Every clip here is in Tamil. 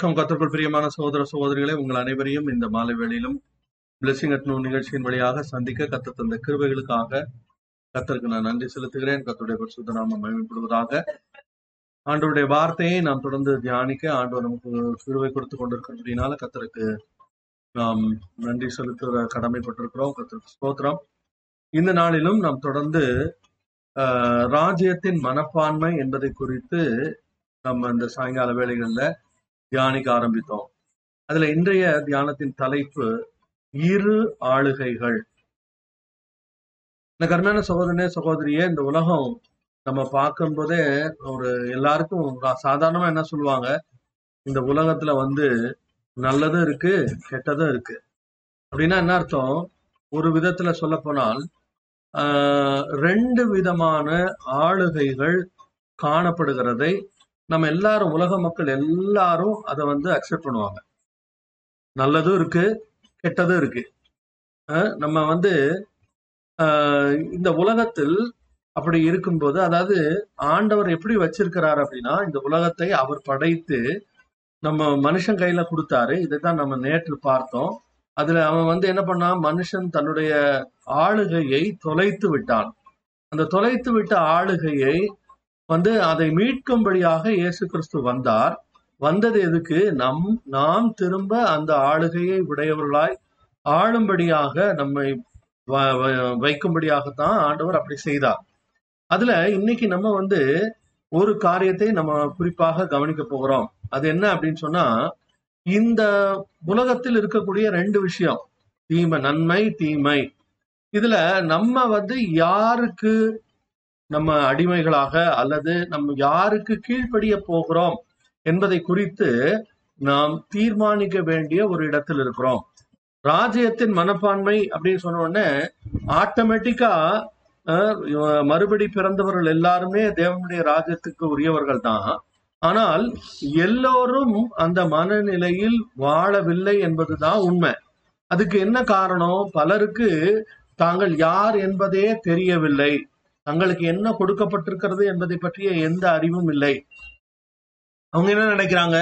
வணக்கம். கத்தருக்குள் பிரியமான சகோதர சகோதரிகளை உங்கள் அனைவரையும் இந்த மாலை வேளையிலும் பிளெஸிங் அட் நிகழ்ச்சியின் வழியாக சந்திக்க கத்த தந்த கிருபைகளுக்காக கத்தருக்கு நான் நன்றி செலுத்துகிறேன். கத்தருடைய பரிசுத்த நாம மயமைப்படுவதாக ஆண்டவருடைய வார்த்தையை நாம் தொடர்ந்து தியானிக்க ஆண்டவர் நமக்கு கிருவை கொடுத்து கொண்டிருக்கிறதுனால கத்தருக்கு நாம் நன்றி செலுத்துகிற கடமைப்பட்டிருக்கிறோம். கத்தருக்கு ஸ்தோத்திரம். இந்த நாளிலும் நாம் தொடர்ந்து ஆஹ், ராஜ்யத்தின் மனப்பான்மை என்பதை குறித்து நம்ம இந்த சாயங்கால வேலைகளில் தியானிக்க ஆரம்பித்தோம். அதுல இன்றைய தியானத்தின் தலைப்பு இரு ஆளுகைகள். இந்த கருமையான சகோதரனே சகோதரியே இந்த உலகம் நம்ம பார்க்கும் போதே ஒரு எல்லாருக்கும் சாதாரணமா என்ன சொல்லுவாங்க? இந்த உலகத்துல வந்து நல்லதும் இருக்கு கெட்டதும் இருக்கு. அப்படின்னா என்ன அர்த்தம்? ஒரு விதத்துல சொல்ல போனால் ஆஹ், ரெண்டு விதமான ஆளுகைகள் காணப்படுகிறதை நம்ம எல்லாரும் உலக மக்கள் எல்லாரும் அதை வந்து அக்செப்ட் பண்ணுவாங்க. நல்லதும் இருக்கு கெட்டதும் இருக்கு. நம்ம வந்து இந்த உலகத்தில் அப்படி இருக்கும்போது அதாவது ஆண்டவர் எப்படி வச்சிருக்கிறார் அப்படின்னா இந்த உலகத்தை அவர் படைத்து நம்ம மனுஷன் கையில கொடுத்தாரு. இதைத்தான் நம்ம நேற்று பார்த்தோம். அதுல அவன் வந்து என்ன பண்ணான்? மனுஷன் தன்னுடைய ஆளுகையை தொலைத்து விட்டான். அந்த தொலைத்து விட்ட ஆளுகையை வந்து அதை மீட்கும்படியாக இயேசு கிறிஸ்து வந்தார். வந்தது எதுக்கு? நம் நாம் திரும்ப அந்த ஆளுகையை உடையவர்களாய் ஆளும்படியாக நம்மை வ- வ- வைக்கும்படியாகத்தான் ஆண்டவர் அப்படி செய்தார். அதுல இன்னைக்கு நம்ம வந்து ஒரு காரியத்தை நம்ம குறிப்பாக கவனிக்க போகிறோம். அது என்ன அப்படின்னு சொன்னா இந்த உலகத்தில் இருக்கக்கூடிய ரெண்டு விஷயம். தீமை நன்மை தீமை. இதுல நம்ம வந்து யாருக்கு நம்ம அடிமைகளாக அல்லது நம்ம யாருக்கு கீழ்ப்படிய போகிறோம் என்பதை குறித்து நாம் தீர்மானிக்க வேண்டிய ஒரு இடத்தில் இருக்கிறோம். ராஜ்யத்தின் மனப்பான்மை அப்படின்னு சொன்ன உடனே ஆட்டோமேட்டிக்கா மறுபடி பிறந்தவர்கள் எல்லாருமே தேவனுடைய ராஜ்யத்துக்கு உரியவர்கள் தான். ஆனால் எல்லோரும் அந்த மனநிலையில் வாழவில்லை என்பதுதான் உண்மை. அதுக்கு என்ன காரணம்? பலருக்கு தாங்கள் யார் என்பதே தெரியவில்லை. தங்களுக்கு என்ன கொடுக்கப்பட்டிருக்கிறது என்பதை பற்றிய எந்த அறிவும் இல்லை. அவங்க என்ன நினைக்கிறாங்க?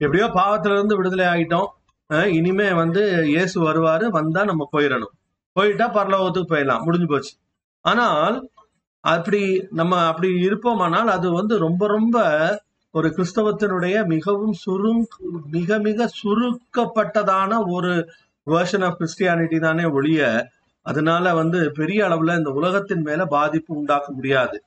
எப்படியோ பாவத்துல இருந்து விடுதலை ஆயிட்டோம். இனிமே வந்து இயேசு வருவாரு வந்தா நம்ம போயிடணும். போயிட்டா பரலோகத்துக்கு போயிடலாம். முடிஞ்சு போச்சு. ஆனால் அப்படி நம்ம அப்படி இருப்போமானால் அது வந்து ரொம்ப ரொம்ப ஒரு கிறிஸ்தவத்தினுடைய மிகவும் சுருங் மிக மிக சுருக்கப்பட்டதான ஒரு வேர்ஷன் ஆஃப் கிறிஸ்டியானிட்டி தானே ஒழிய அதனால வந்து பெரிய அளவுல இந்த உலகத்தின் மேல பாதிப்பு உண்டாக்க முடியாது.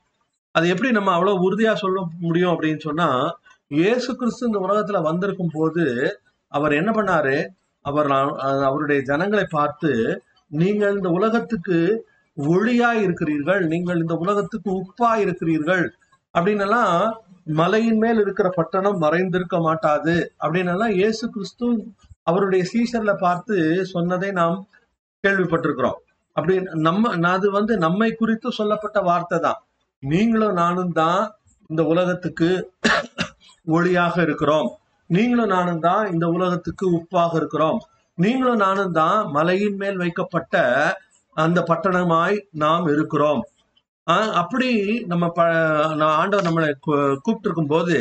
அது எப்படி நம்ம அவ்வளவு உறுதியா சொல்ல முடியும் அப்படின்னு சொன்னா இயேசு கிறிஸ்து இந்த உலகத்துல வந்திருக்கும் போது அவர் என்ன பண்ணாரு? அவர் நான்- அவருடைய ஜனங்களை பார்த்து நீங்கள் இந்த உலகத்துக்கு ஒளியா இருக்கிறீர்கள் நீங்கள் இந்த உலகத்துக்கு உப்பா இருக்கிறீர்கள் அப்படின்னு மலையின் மேல் இருக்கிற பட்டணம் மறைந்திருக்க மாட்டாது. அப்படின்னு இயேசு கிறிஸ்து அவருடைய சீசர்ல பார்த்து சொன்னதை நாம் கேள்விப்பட்டிருக்கிறோம். அப்படி நம்ம அது வந்து நம்மை குறித்து சொல்லப்பட்ட வார்த்தை தான். நீங்களும் நானும் தான் இந்த உலகத்துக்கு ஒளியாக இருக்கிறோம். நீங்களும் நானும் தான் இந்த உலகத்துக்கு உப்பாக இருக்கிறோம். நீங்களும் நானும் தான் மலையின் மேல் வைக்கப்பட்ட அந்த பட்டணமாய் நாம் இருக்கிறோம். ஆஹ் அப்படி நம்ம ப ஆண்டவர் நம்மளை கூப்பிட்டு இருக்கும் போது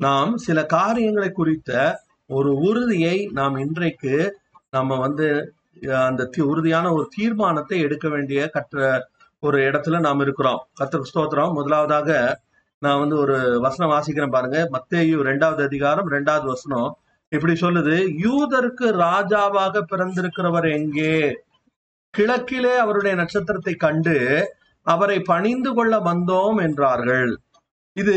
நாம் சில காரியங்களை குறித்த ஒரு உறுதியை நாம் இன்றைக்கு நம்ம வந்து அந்த உறுதியான ஒரு தீர்மானத்தை எடுக்க வேண்டிய கற்ற ஒரு இடத்துல நாம் இருக்கிறோம். கத்திர ஸ்தோத்திரம். முதலாவதாக நான் வந்து ஒரு வசனம் வாசிக்கிறேன் பாருங்க. மத்தேயு ரெண்டாவது அதிகாரம் ரெண்டாவது வசனம். இப்படி சொல்லுது யூதருக்கு ராஜாவாக பிறந்திருக்கிறவர் எங்கே? கிழக்கிலே அவருடைய நட்சத்திரத்தை கண்டு அவரை பணிந்து கொள்ள வந்தோம் என்றார்கள். இது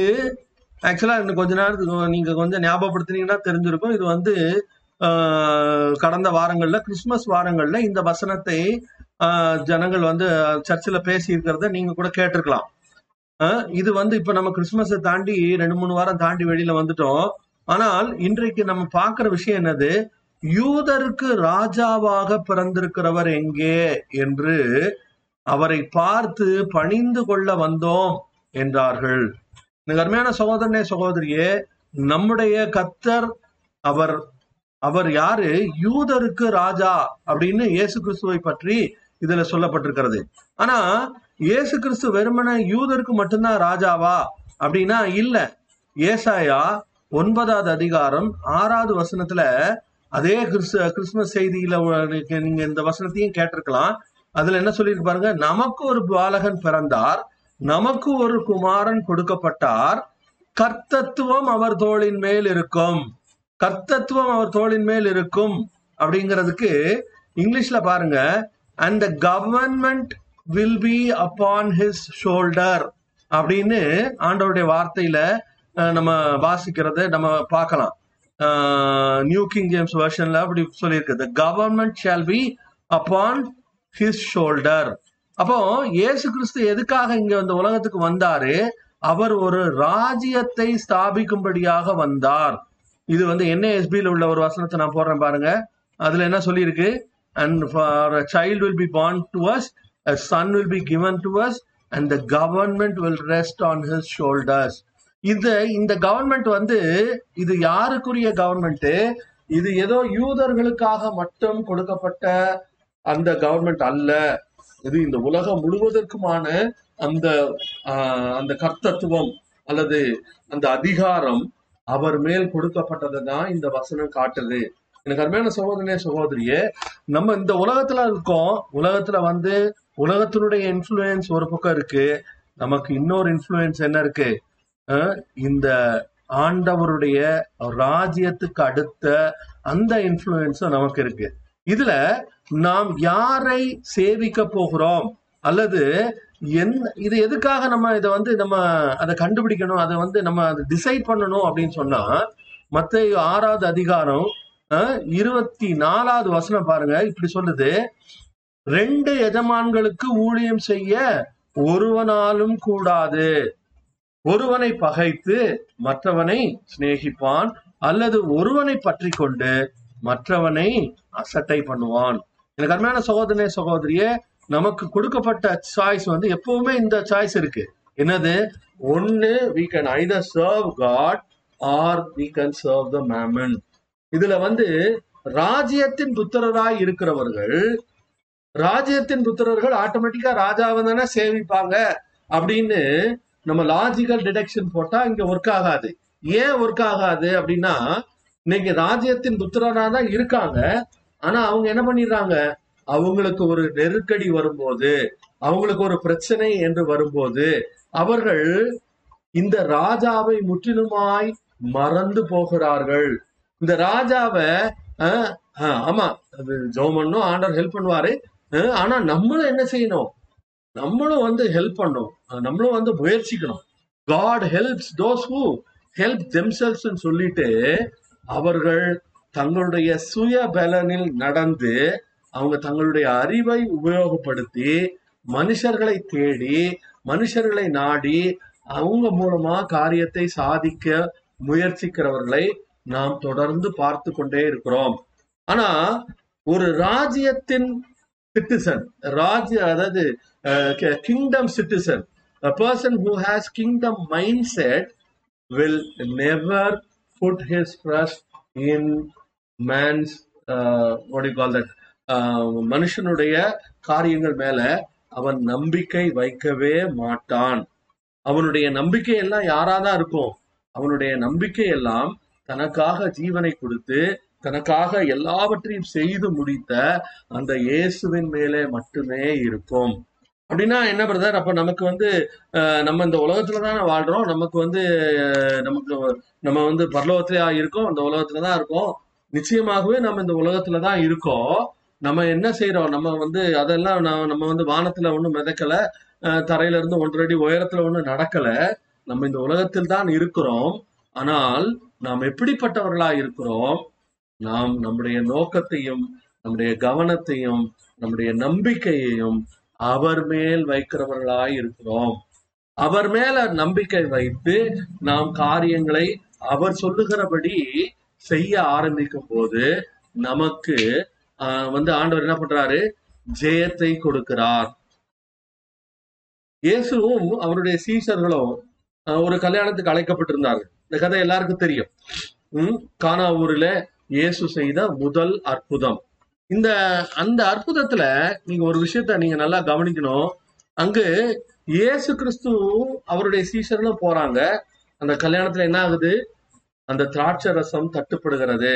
ஆக்சுவலா இன்னும் கொஞ்ச நேரத்துக்கு நீங்க கொஞ்சம் ஞாபகப்படுத்தினீங்கன்னா தெரிஞ்சிருக்கும். இது வந்து கடந்த வாரங்கள்ல கிறிஸ்மஸ் வாரங்கள்ல இந்த வசனத்தை ஜனங்கள் வந்து சர்ச்சில் பேசியிருக்கிறத நீங்கள் நீங்க கூட கேட்டிருக்கலாம். இது வந்து இப்ப நம்ம கிறிஸ்மஸை தாண்டி ரெண்டு மூணு வாரம் தாண்டி வெளியில வந்துட்டோம். ஆனால் இன்றைக்கு நம்ம பார்க்கிற விஷயம் என்னது? யூதருக்கு ராஜாவாக பிறந்திருக்கிறவர் எங்கே என்று அவரை பார்த்து பணிந்து கொள்ள வந்தோம் என்றார்கள். அருமையான சகோதரனே சகோதரியே நம்முடைய கத்தர் அவர் அவர் யாரு? யூதருக்கு ராஜா அப்படின்னு இயேசு கிறிஸ்துவை பற்றி இதுல சொல்லப்பட்டிருக்கிறது. ஆனா இயேசு கிறிஸ்து வெறுமன யூதருக்கு மட்டும்தான் ராஜாவா அப்படின்னா இல்ல. ஏசாயா ஒன்பதாவது அதிகாரம் ஆறாவது வசனத்துல அதே கிறிஸ்து கிறிஸ்துமஸ் செய்தியில நீங்க இந்த வசனத்தையும் கேட்டிருக்கலாம். அதுல என்ன சொல்லியிருப்பாருங்க நமக்கு ஒரு பாலகன் பிறந்தார் நமக்கு ஒரு குமாரன் கொடுக்கப்பட்டார் கர்த்தத்துவம் அவர் தோளின் மேல் இருக்கும். கர்த்தத்துவம் அவர் தோளின் மேல் இருக்கும் அப்படிங்கிறதுக்கு இங்கிலீஷ்ல பாருங்க and the government will be upon his shoulder அப்படின்னு ஆண்டவருடைய வார்த்தையில நம்ம வாசிக்கிறத நம்ம பார்க்கலாம். நியூ கிங் ஜேம்ஸ் வெர்ஷன்ல அப்படி சொல்லியிருக்கு government shall be upon his shoulder அப்போ இயேசு கிறிஸ்து எதுக்காக இங்க இந்த உலகத்துக்கு வந்தாரு? அவர் ஒரு ராஜ்யத்தை ஸ்தாபிக்கும்படியாக வந்தார். இது வந்து என்ஏஎஸ்பியில் உள்ள ஒரு வசனத்தை நான் போடுறேன் பாருங்க. அதுல என்ன சொல்லியிருக்கு? And for a child will be born to us a son will be given to us and the government will rest on his shoulders இது இந்த கவர்மெண்ட் வந்து இது யாருக்குரிய கவர்மெண்ட் இது ஏதோ யூதர்களுக்காக மட்டும் கொடுக்கப்பட்ட அந்த கவர்மெண்ட் அல்ல. இது இந்த உலகம் முழுவதற்குமான அந்த அந்த கர்த்தத்துவம் அல்லது அந்த அதிகாரம் அவர் மேல் கொடுக்கப்பட்டதை தான் இந்த வசனம் காட்டுது. எனக்கு அருமையான சகோதரனே சகோதரியே நம்ம இந்த உலகத்துல இருக்கோம். உலகத்துல வந்து உலகத்தினுடைய இன்ஃப்ளூயன்ஸ் ஒரு பக்கம் இருக்கு. நமக்கு இன்னொரு இன்ஃப்ளூயன்ஸ் என்ன இருக்கு? இந்த ஆண்டவருடைய ராஜ்யத்துக்கு அடுத்த அந்த இன்ஃப்ளூயன்ஸும் நமக்கு இருக்கு. இதுல நாம் யாரை சேவிக்க போகிறோம்? அல்லது என்ன இது எதுக்காக நம்ம இதை வந்து நம்ம அதை கண்டுபிடிக்கணும் அதை வந்து நம்ம அதை டிசைட் பண்ணணும் அப்படின்னு சொன்னா மத்த ஆறாவது அதிகாரம் இருபத்தி நாலாவது வசனம் பாருங்க இப்படி சொல்லுது. ரெண்டு எஜமான்களுக்கு ஊழியம் செய்ய ஒருவனாலும் கூடாது. ஒருவனை பகைத்து மற்றவனை சிநேகிப்பான் அல்லது ஒருவனை பற்றி கொண்டு மற்றவனை அசட்டை பண்ணுவான். எனக்கு அருமையான சகோதரனே சகோதரியே நமக்கு கொடுக்கப்பட்ட சாய்ஸ் வந்து எப்பவுமே இந்த சாய்ஸ் இருக்கு. என்னது? ஒன்னு we can either serve God or we can serve the mammon இதுல வந்து ராஜ்யத்தின் புத்திரராய் இருக்கிறவர்கள் ராஜ்யத்தின் புத்திரர்கள் ஆட்டோமேட்டிக்கா ராஜாவை தானே சேவிப்பாங்க அப்படின்னு நம்ம லாஜிக்கல் டிடெக்ஷன் போட்டா இங்க ஒர்க் ஆகாது. ஏன் ஒர்க் ஆகாது அப்படின்னா இன்னைக்கு ராஜ்யத்தின் புத்திரனா தான் இருக்காங்க. ஆனா அவங்க என்ன பண்ணிடுறாங்க? அவங்களுக்கு ஒரு நெருக்கடி வரும்போது அவங்களுக்கு ஒரு பிரச்சனை என்று வரும்போது அவர்கள் இந்த ராஜாவை முற்றிலுமாய் மறந்து போகிறார்கள். இந்த ராஜாவை ஆமா அது ஜோமன்னும் ஆண்டவர் ஹெல்ப் பண்ணுவாரு. ஆனா நம்மளும் என்ன செய்யணும்? நம்மளும் வந்து ஹெல்ப் பண்ணும் நம்மளும் வந்து முயற்சிக்கணும். God helps those who help themselves சொல்லிட்டு அவர்கள் தங்களுடைய சுய பலனில் நடந்து அவங்க தங்களுடைய அறிவை உபயோகப்படுத்தி மனுஷர்களை தேடி மனுஷர்களை நாடி அவங்க மூலமா காரியத்தை சாதிக்க முயற்சிக்கிறவர்களை நாம் தொடர்ந்து பார்த்து கொண்டே இருக்கிறோம். ஆனா ஒரு ராஜ்யத்தின் சிட்டிசன் ராஜ்ய அதாவது kingdom citizen a person who has kingdom mindset will never put his trust in man's uh, what do you call that? மனுஷனுடைய காரியங்கள் மேல அவன் நம்பிக்கை வைக்கவே மாட்டான். அவனுடைய நம்பிக்கை எல்லாம் யாராதான் இருக்கும்? அவனுடைய நம்பிக்கை எல்லாம் தனக்காக ஜீவனை கொடுத்து தனக்காக எல்லாவற்றையும் செய்து முடித்த அந்த இயேசுவின் மேலே மட்டுமே இருக்கும். அப்படின்னா என்ன பிரதர் அப்ப நமக்கு வந்து நம்ம இந்த உலகத்துல தானே வாழ்றோம்? நமக்கு வந்து நமக்கு நம்ம வந்து பரலோகத்திலே இருக்கோம் இந்த உலகத்துல தான் இருக்கோம். நிச்சயமாகவே நம்ம இந்த உலகத்துல தான் இருக்கோம். நம்ம என்ன செய்யறோம் நம்ம வந்து அதெல்லாம் நான் நம்ம வந்து வானத்துல ஒண்ணும் மிதக்கல. அஹ், தரையில இருந்து ஒன்றரை அடி உயரத்துல ஒண்ணும் நடக்கல. நம்ம இந்த உலகத்தில் தான் இருக்கிறோம். ஆனால் நாம் எப்படிப்பட்டவர்களா இருக்கிறோம்? நாம் நம்முடைய நோக்கத்தையும் நம்முடைய கவனத்தையும் நம்முடைய நம்பிக்கையையும் அவர் மேல் வைக்கிறவர்களாய் இருக்கிறோம். அவர் மேல நம்பிக்கை வைத்து நாம் காரியங்களை அவர் சொல்லுகிறபடி செய்ய ஆரம்பிக்கும் போது நமக்கு வந்து ஆண்டவர் என்ன பண்றாரு? ஜெயத்தை கொடுக்கிறார். இயேசுவும் அவருடைய சீசர்களும் ஒரு கல்யாணத்துக்கு அழைக்கப்பட்டிருந்தாங்க. இந்த கதை எல்லாருக்கும் தெரியும். ம், கானா ஊர்ல இயேசு செய்த முதல் அற்புதம். இந்த அந்த அற்புதத்துல நீங்க ஒரு விஷயத்த நீங்க நல்லா கவனிக்கணும். அங்கு இயேசு கிறிஸ்துவும் அவருடைய சீஷர்களும் போறாங்க. அந்த கல்யாணத்துல என்ன ஆகுது? அந்த திராட்சரசம் தட்டுப்படுகிறது.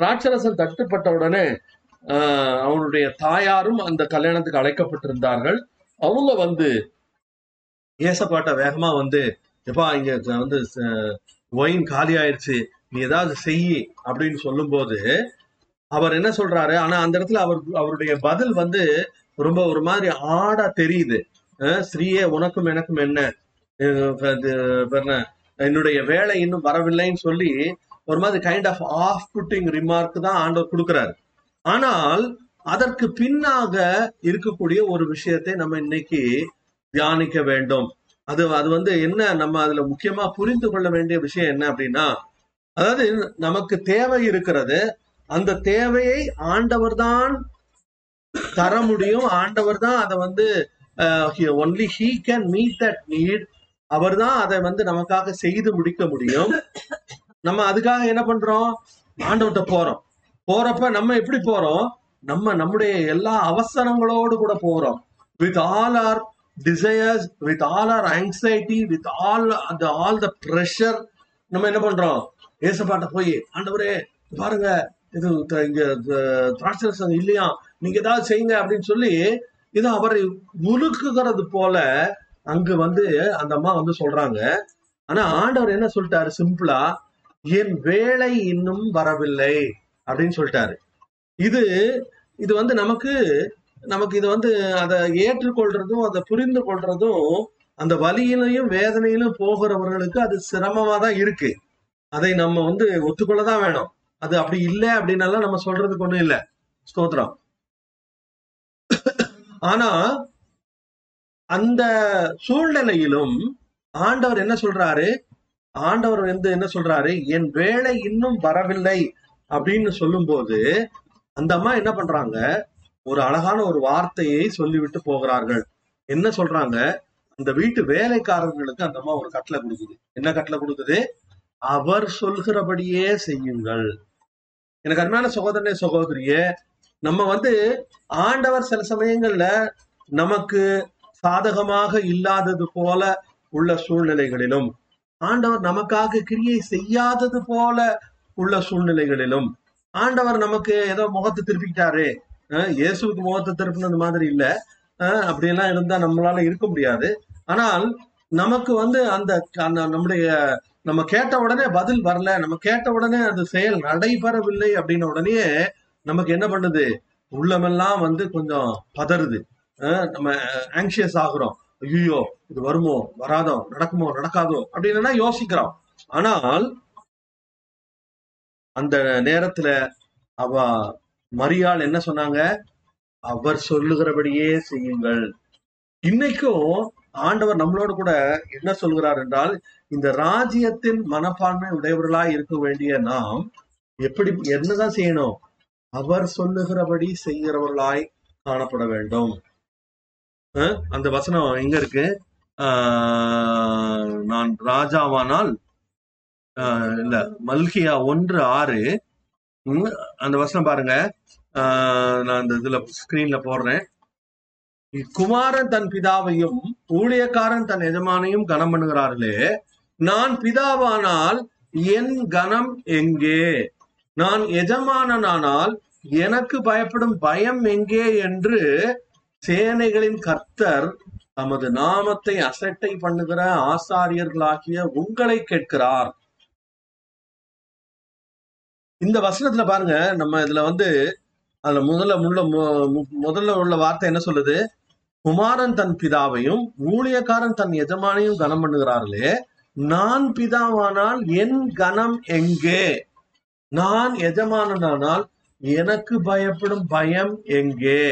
திராட்சரசம் தட்டுப்பட்ட உடனே அவனுடைய தாயாரும் அந்த கல்யாணத்துக்கு அழைக்கப்பட்டிருந்தார்கள். அவங்க வந்து ஏசப்பாட்ட வேகமா வந்து எப்பா இங்க வந்து ஒயின் காலி ஆயிடுச்சு நீ ஏதாவது செய் அப்படின்னு சொல்லும்போது அவர் என்ன சொல்றாரு? ஆனா அந்த இடத்துல அவர் அவருடைய பதில் வந்து ரொம்ப ஒரு மாதிரி ஆடா தெரியுது. ஸ்ரீயே உனக்கும் எனக்கும் என்ன? என்னுடைய வேலை இன்னும் வரவில்லைன்னு சொல்லி ஒரு மாதிரி kind of of putting remark தான் ஆண்டவர் கொடுக்குறாரு. ஆனால் அதற்கு பின்னாக இருக்கக்கூடிய ஒரு விஷயத்தை நம்ம இன்னைக்கு தியானிக்க வேண்டும். அது அது வந்து என்ன? நம்ம அதுல முக்கியமா புரிந்து கொள்ள வேண்டிய விஷயம் என்ன அப்படின்னா அதாவது நமக்கு தேவை இருக்கிறது அந்த தேவையை ஆண்டவர் தான் தர முடியும். ஆண்டவர் தான் அதை வந்து only he can meet that need அவர் தான் அதை வந்து நமக்காக செய்து முடிக்க முடியும். நம்ம அதுக்காக என்ன பண்றோம்? ஆண்டவர்கிட்ட போறோம். போறப்ப நம்ம எப்படி போறோம்? நம்ம நம்முடைய எல்லா அவசரங்களோடு கூட போறோம். With all our desires with all our anxiety with all அந்த ஆல் த ப்ரெஷர் நம்ம என்ன பண்றோம்? ஏசப்பாட்ட போய் ஆண்டவரே பாருங்க இது த- இங்க த- திராட்சை இல்லையா? நீங்க ஏதாவது செய்யுங்க அப்படின்னு சொல்லி இது அவரை உலுக்குகிறது போல அங்கு வந்து அந்த அம்மா வந்து சொல்றாங்க. ஆனா ஆண்டவர் என்ன சொல்லிட்டாரு? சிம்பிளா என் வேலை இன்னும் வரவில்லை. அப்படின்னு சொல்லிட்டாரு. இது இது வந்து நமக்கு நமக்கு இது வந்து அதை ஏற்றுக்கொள்றதும் அதை புரிந்து கொள்றதும் அந்த வலியிலையும் வேதனையிலும் போகிறவர்களுக்கு அது சிரமமா தான் இருக்கு. அதை நம்ம வந்து ஒத்துக்கொள்ளதான் வேணும். அது அப்படி இல்லை அப்படின்னாலாம் நம்ம சொல்றதுக்கு ஒண்ணும் இல்லை. ஸ்தோத்திரம். ஆனா அந்த சூழ்நிலையிலும் ஆண்டவர் என்ன சொல்றாரு? ஆண்டவர் வந்து என்ன சொல்றாரு? என் வேலை இன்னும் வரவில்லை. அப்படின்னு சொல்லும்போது அந்த அம்மா என்ன பண்றாங்க? ஒரு அழகான ஒரு வார்த்தையை சொல்லிவிட்டு போகிறார்கள். என்ன சொல்றாங்க? அந்த வீட்டு வேலைக்காரர்களுக்கு அந்த அம்மா ஒரு கட்டளை கொடுக்குது. என்ன கட்டளை கொடுக்குது? அவர் சொல்கிறபடியே செய்யுங்கள். எனக்கு அருமையான சகோதரனே சகோதரியே நம்ம வந்து ஆண்டவர் சில சமயங்கள்ல நமக்கு சாதகமாக இல்லாதது போல உள்ள சூழ்நிலைகளிலும் ஆண்டவர் நமக்காக கிரியை செய்யாதது போல உள்ள சூழ்நிலைகளிலும். ஆண்டவர் நமக்கு ஏதோ முகத்தை திருப்பிக்கிட்டாரு. இயேசுக்கு இயேசுவுக்கு முகத்தை திருப்பினது மாதிரி இல்லை. அப்படியெல்லாம் இருந்தா நம்மளால இருக்க முடியாது. ஆனால் நமக்கு வந்து அந்த அந்த நம்முடைய நம்ம கேட்ட உடனே பதில் வரல. நம்ம கேட்ட உடனே அந்த செயல் நடைபெறவில்லை அப்படின்ன உடனே நமக்கு என்ன பண்ணுது? உள்ளமெல்லாம் வந்து கொஞ்சம் பதறுது. நம்ம ஆங்ஷியஸ் ஆகுறோம். ஐயோ இது வருமோ? வராதோ? நடக்குமோ? நடக்காதோ? அப்படின்னா யோசிக்கிறோம். ஆனால் அந்த நேரத்துல அவ மரியாள் என்ன சொன்னாங்க? அவர் சொல்லுகிறபடியே செய்யுங்கள். இன்னைக்கும் ஆண்டவர் நம்மளோட கூட என்ன சொல்கிறார் என்றால் இந்த ராஜ்யத்தின் மனப்பான்மை உடையவர்களாய் இருக்க வேண்டிய நாம் எப்படி என்னதான் செய்யணும்? அவர் சொல்லுகிறபடி செய்கிறவர்களாய் காணப்பட வேண்டும். அந்த வசனம் எங்க இருக்கு? ஆஹ் நான் ராஜாவானால் இல்ல மல்கியா ஒன்று ஆறு. உம், அந்த வசனம் பாருங்க. ஆஹ் நான் அந்த இதுல ஸ்கிரீன்ல போடுறேன். குமாரன் தன் பிதாவையும் ஊழியக்காரன் தன் எஜமானையும் கனம் பண்ணுகிறார்களே. நான் பிதாவானால் என் கனம் எங்கே? நான் எஜமானனானால் எனக்கு பயப்படும் பயம் எங்கே என்று சேனைகளின் கர்த்தர் தமது நாமத்தை அசட்டை பண்ணுகிற ஆசாரியர்களாகிய உங்களை கேட்கிறார். இந்த வசனத்துல பாருங்க நம்ம இதுல வந்து அதுல முதல்ல முள்ள மு- முதல்ல உள்ள வார்த்தை என்ன சொல்லுது? குமாரன் தன் பிதாவையும் ஊழியக்காரன் தன் எஜமானையும் கனம் பண்ணுகிறார்களே நான் பிதாவானால் என் கனம் எங்கே? நான் எஜமானனானால் எனக்கு பயப்படும் பயம் எங்கே?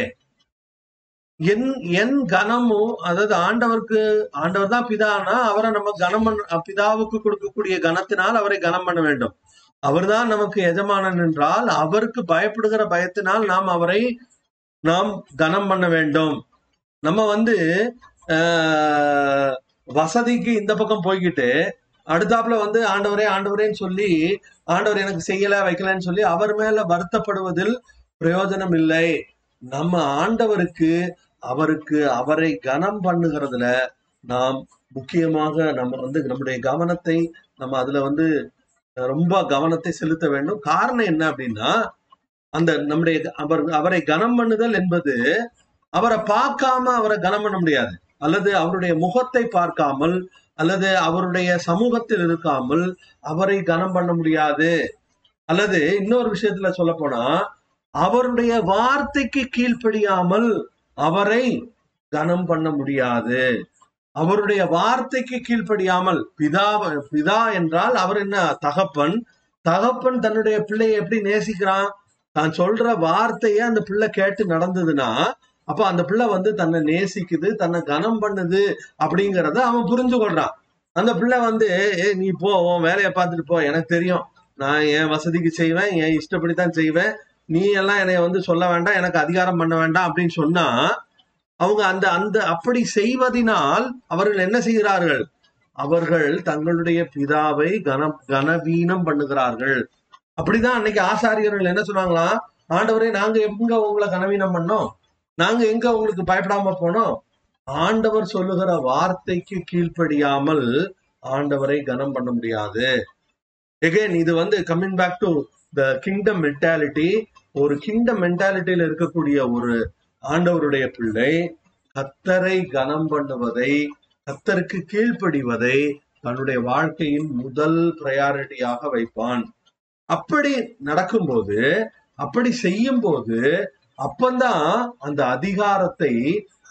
என் என் கனமும் அதாவது ஆண்டவருக்கு ஆண்டவர் தான் பிதானா அவரை நம்ம கனம் பண்ண பிதாவுக்கு கொடுக்கக்கூடிய கனத்தினால் அவரை கனம் பண்ண வேண்டும். அவர்தான் நமக்கு எஜமானன் என்றால் அவருக்கு பயப்படுகிற பயத்தினால் நாம் அவரை நாம் கனம் பண்ண வேண்டும். நம்ம வந்து வசதிக்கு இந்த பக்கம் போய்கிட்டு அடுத்தாப்புல வந்து ஆண்டவரே ஆண்டவரேன்னு சொல்லி ஆண்டவர் எனக்கு செய்யல வைக்கலன்னு சொல்லி அவர் மேல வருத்தப்படுவதில் பிரயோஜனம் இல்லை. நம்ம ஆண்டவருக்கு அவருக்கு அவரை கனம் பண்ணுகிறதுல நாம் முக்கியமாக நம்ம வந்து நம்முடைய கவனத்தை நம்ம அதுல வந்து ரொம்ப கவனத்தை செலுத்த வேண்டும். காரணம் என்ன அப்படின்னா அந்த நம்முடைய அவர் அவரை கனம் பண்ணுதல் என்பது அவரை பார்க்காம அவரை கனம் பண்ண முடியாது. அல்லது அவருடைய முகத்தை பார்க்காமல் அல்லது அவருடைய சமூகத்தில் இருக்காமல் அவரை கனம் பண்ண முடியாது. அல்லது இன்னொரு விஷயத்துல சொல்ல போனா அவருடைய வார்த்தைக்கு கீழ்ப்படியாமல் அவரை கனம் பண்ண முடியாது. அவருடைய வார்த்தைக்கு கீழ்ப்படியாமல் பிதா பிதா என்றால் அவர் என்ன தகப்பன். தகப்பன் தன்னுடைய பிள்ளையை எப்படி நேசிக்கிறான்? தான் சொல்ற வார்த்தைய அந்த பிள்ளை கேட்டு நடந்ததுன்னா அப்ப அந்த பிள்ளை வந்து தன்னை நேசிக்குது தன்னை கனம் பண்ணுது அப்படிங்கறத அவன் புரிஞ்சு கொள்றான் அந்த பிள்ளை வந்து "ஏ, நீ போ உன் வேலையை பார்த்துட்டு போ எனக்கு தெரியும். நான் என் வசதிக்கு செய்வேன் என் இஷ்டப்படி தான் செய்வேன். நீ எல்லாம் என்னைய வந்து சொல்ல வேண்டாம் எனக்கு அதிகாரம் பண்ண வேண்டாம் அப்படின்னு சொன்னா அவங்க அந்த அந்த அப்படி செய்வதினால் அவர்கள் என்ன செய்கிறார்கள்? அவர்கள் தங்களுடைய பிதாவை கன கனவீனம் பண்ணுகிறார்கள். அப்படிதான் அன்னைக்கு ஆசாரியர்கள் என்ன சொன்னாங்களா? ஆண்டவரே நாங்க எங்க உங்களை கனவீனம் பண்ணோம்? நாங்க எங்க உங்களுக்கு பயப்படாம போனோம்? ஆண்டவர் சொல்லுகிற வார்த்தைக்கு கீழ்ப்படியாமல் ஆண்டவரை கனம் பண்ண முடியாது. எகைன் இது வந்து coming back to the kingdom mentality ஒரு கிங்டம் மென்டாலிட்டியில இருக்கக்கூடிய ஒரு ஆண்டவருடைய பிள்ளை கத்தரை கனம் பண்ணுவதை கத்தருக்கு கீழ்ப்படிவதை தன்னுடைய வாழ்க்கையின் முதல் பிரையாரிட்டியாக வைப்பான். அப்படி நடக்கும்போது அப்படி செய்யும் போது அப்பந்தான் அந்த அதிகாரத்தை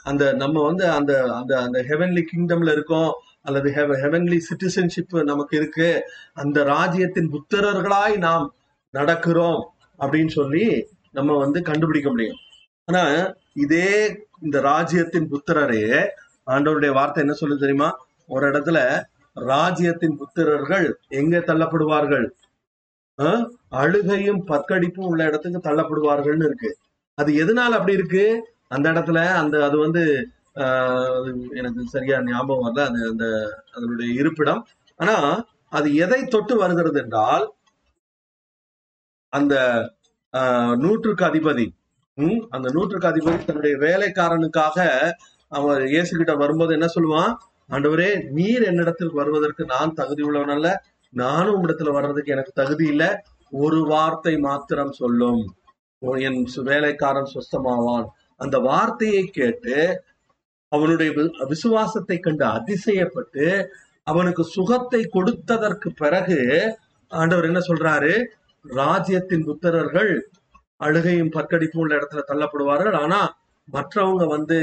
அந்த நம்ம வந்து அந்த அந்த அந்த ஹெவன்லி கிங்டம்ல இருக்கோம் அல்லது ஹெவன்லி சிட்டிசன்ஷிப் நமக்கு இருக்கு அந்த ராஜ்யத்தின் புத்திரர்களாய் நாம் நடக்கிறோம் அப்படின்னு சொல்லி நம்ம வந்து கண்டுபிடிக்க முடியும். ஆனா இதே இந்த ராஜ்யத்தின் புத்திரரே ஆண்டவருடைய வார்த்தை என்ன சொல்லுது தெரியுமா? ஒரு இடத்துல ராஜ்யத்தின் புத்திரர்கள் எங்க தள்ளப்படுவார்கள்? ஆஹ்? அழுகையும் பற்கடிப்பும் உள்ள இடத்துக்கு தள்ளப்படுவார்கள்னு இருக்கு. அது எதனால அப்படி இருக்கு? அந்த இடத்துல அந்த அது வந்து ஆஹ், எனக்கு சரியா ஞாபகம் வரல. அது அந்த அதனுடைய இருப்பிடம். ஆனா அது எதை தொட்டு வருகிறது என்றால் அந்த ஆஹ், நூற்றுக்கு அதிபதி அந்த நூற்றுக்கு அதிபதி தன்னுடைய வேலைக்காரனுக்காக அவன் இயேசு கிட்ட வரும்போது என்ன சொல்லுவான்? ஆண்டவரே நீர் என்னிடத்தில் வருவதற்கு நான் தகுதி உள்ளவன் அல்ல. நானும் உம்மிடத்துல வர்றதுக்கு எனக்கு தகுதி இல்ல. ஒரு வார்த்தை மாத்திரம் சொல்லும். என் வேலைக்காரன் சொஸ்தமாவான். அந்த வார்த்தையை கேட்டு அவனுடைய விசுவாசத்தை கண்டு அதிசயப்பட்டு அவனுக்கு சுகத்தை கொடுத்ததற்கு பிறகு ஆண்டவர் என்ன சொல்றாரு? ராஜ்யத்தின் புத்திரர்கள் அழுகையும் பற்கடிப்பும் உள்ள இடத்துல தள்ளப்படுவார்கள். ஆனா மற்றவங்க வந்து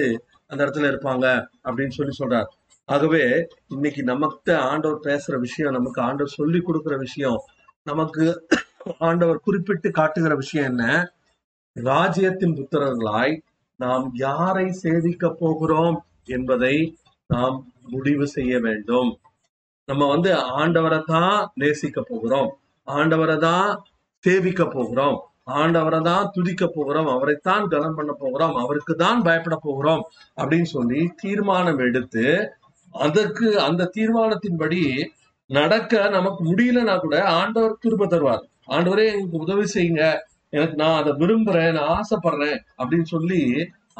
அந்த இடத்துல இருப்பாங்க அப்படின்னு சொல்லி சொல்றார். ஆகவே இன்னைக்கு நமக்கு ஆண்டவர் பேசுற விஷயம் நமக்கு ஆண்டவர் சொல்லி கொடுக்கிற விஷயம் நமக்கு ஆண்டவர் குறிப்பிட்டு காட்டுகிற விஷயம் என்ன? ராஜ்யத்தின் புத்திரர்களாய் நாம் யாரை சேவிக்க போகிறோம் என்பதை நாம் முடிவு செய்ய வேண்டும். நம்ம வந்து ஆண்டவரை தான் நேசிக்க போகிறோம். ஆண்டவரை தான் சேவிக்க போகிறோம். ஆண்டவரை தான் துதிக்க போகிறோம் அவரைத்தான் கனம் பண்ண போகிறோம் அவருக்கு தான் பயப்பட போகிறோம் அப்படின்னு சொல்லி தீர்மானம் எடுத்து அதற்கு அந்த தீர்மானத்தின்படி நடக்க நமக்கு முடியலன்னா கூட ஆண்டவர் திரும்ப தருவார். ஆண்டவரே எனக்கு உதவி செய்யுங்க. எனக்கு நான் அதை விரும்புறேன் நான் ஆசைப்படுறேன் அப்படின்னு சொல்லி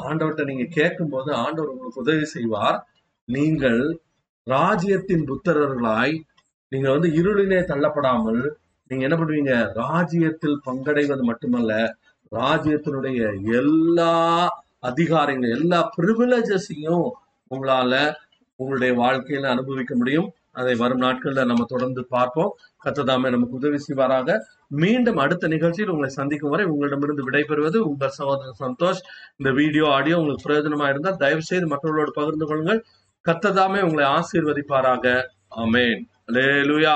ஆண்டவர்கிட்ட நீங்க கேட்கும்போது ஆண்டவர் உங்களுக்கு உதவி செய்வார். நீங்கள் ராஜ்யத்தின் புத்திரர்களாய் நீங்க வந்து இருளிலே தள்ளப்படாமல் நீங்க என்ன பண்ணுவீங்க? ராஜ்யத்தில் பங்கடைவது மட்டுமல்ல ராஜ்யத்தினுடைய எல்லா அதிகாரங்கள் எல்லா ப்ரிவிலேஜஸையும் உங்களால உங்களுடைய வாழ்க்கையில அனுபவிக்க முடியும். அதை வரும் நாட்கள்ல நம்ம தொடர்ந்து பார்ப்போம். கத்ததாமே நமக்கு உதவி செய்வாராக. மீண்டும் அடுத்த நிகழ்ச்சியில் உங்களை சந்திக்கும் வரை உங்களிடமிருந்து விடைபெறுவது உங்கள் சகோதரர் சந்தோஷ். இந்த வீடியோ ஆடியோ உங்களுக்கு பிரயோஜனமா இருந்தால் தயவு செய்து மற்றவர்களோடு பகிர்ந்து கொள்ளுங்கள். கத்ததாமே உங்களை ஆசீர்வதிப்பாராக. ஆமென். அல்லேலூயா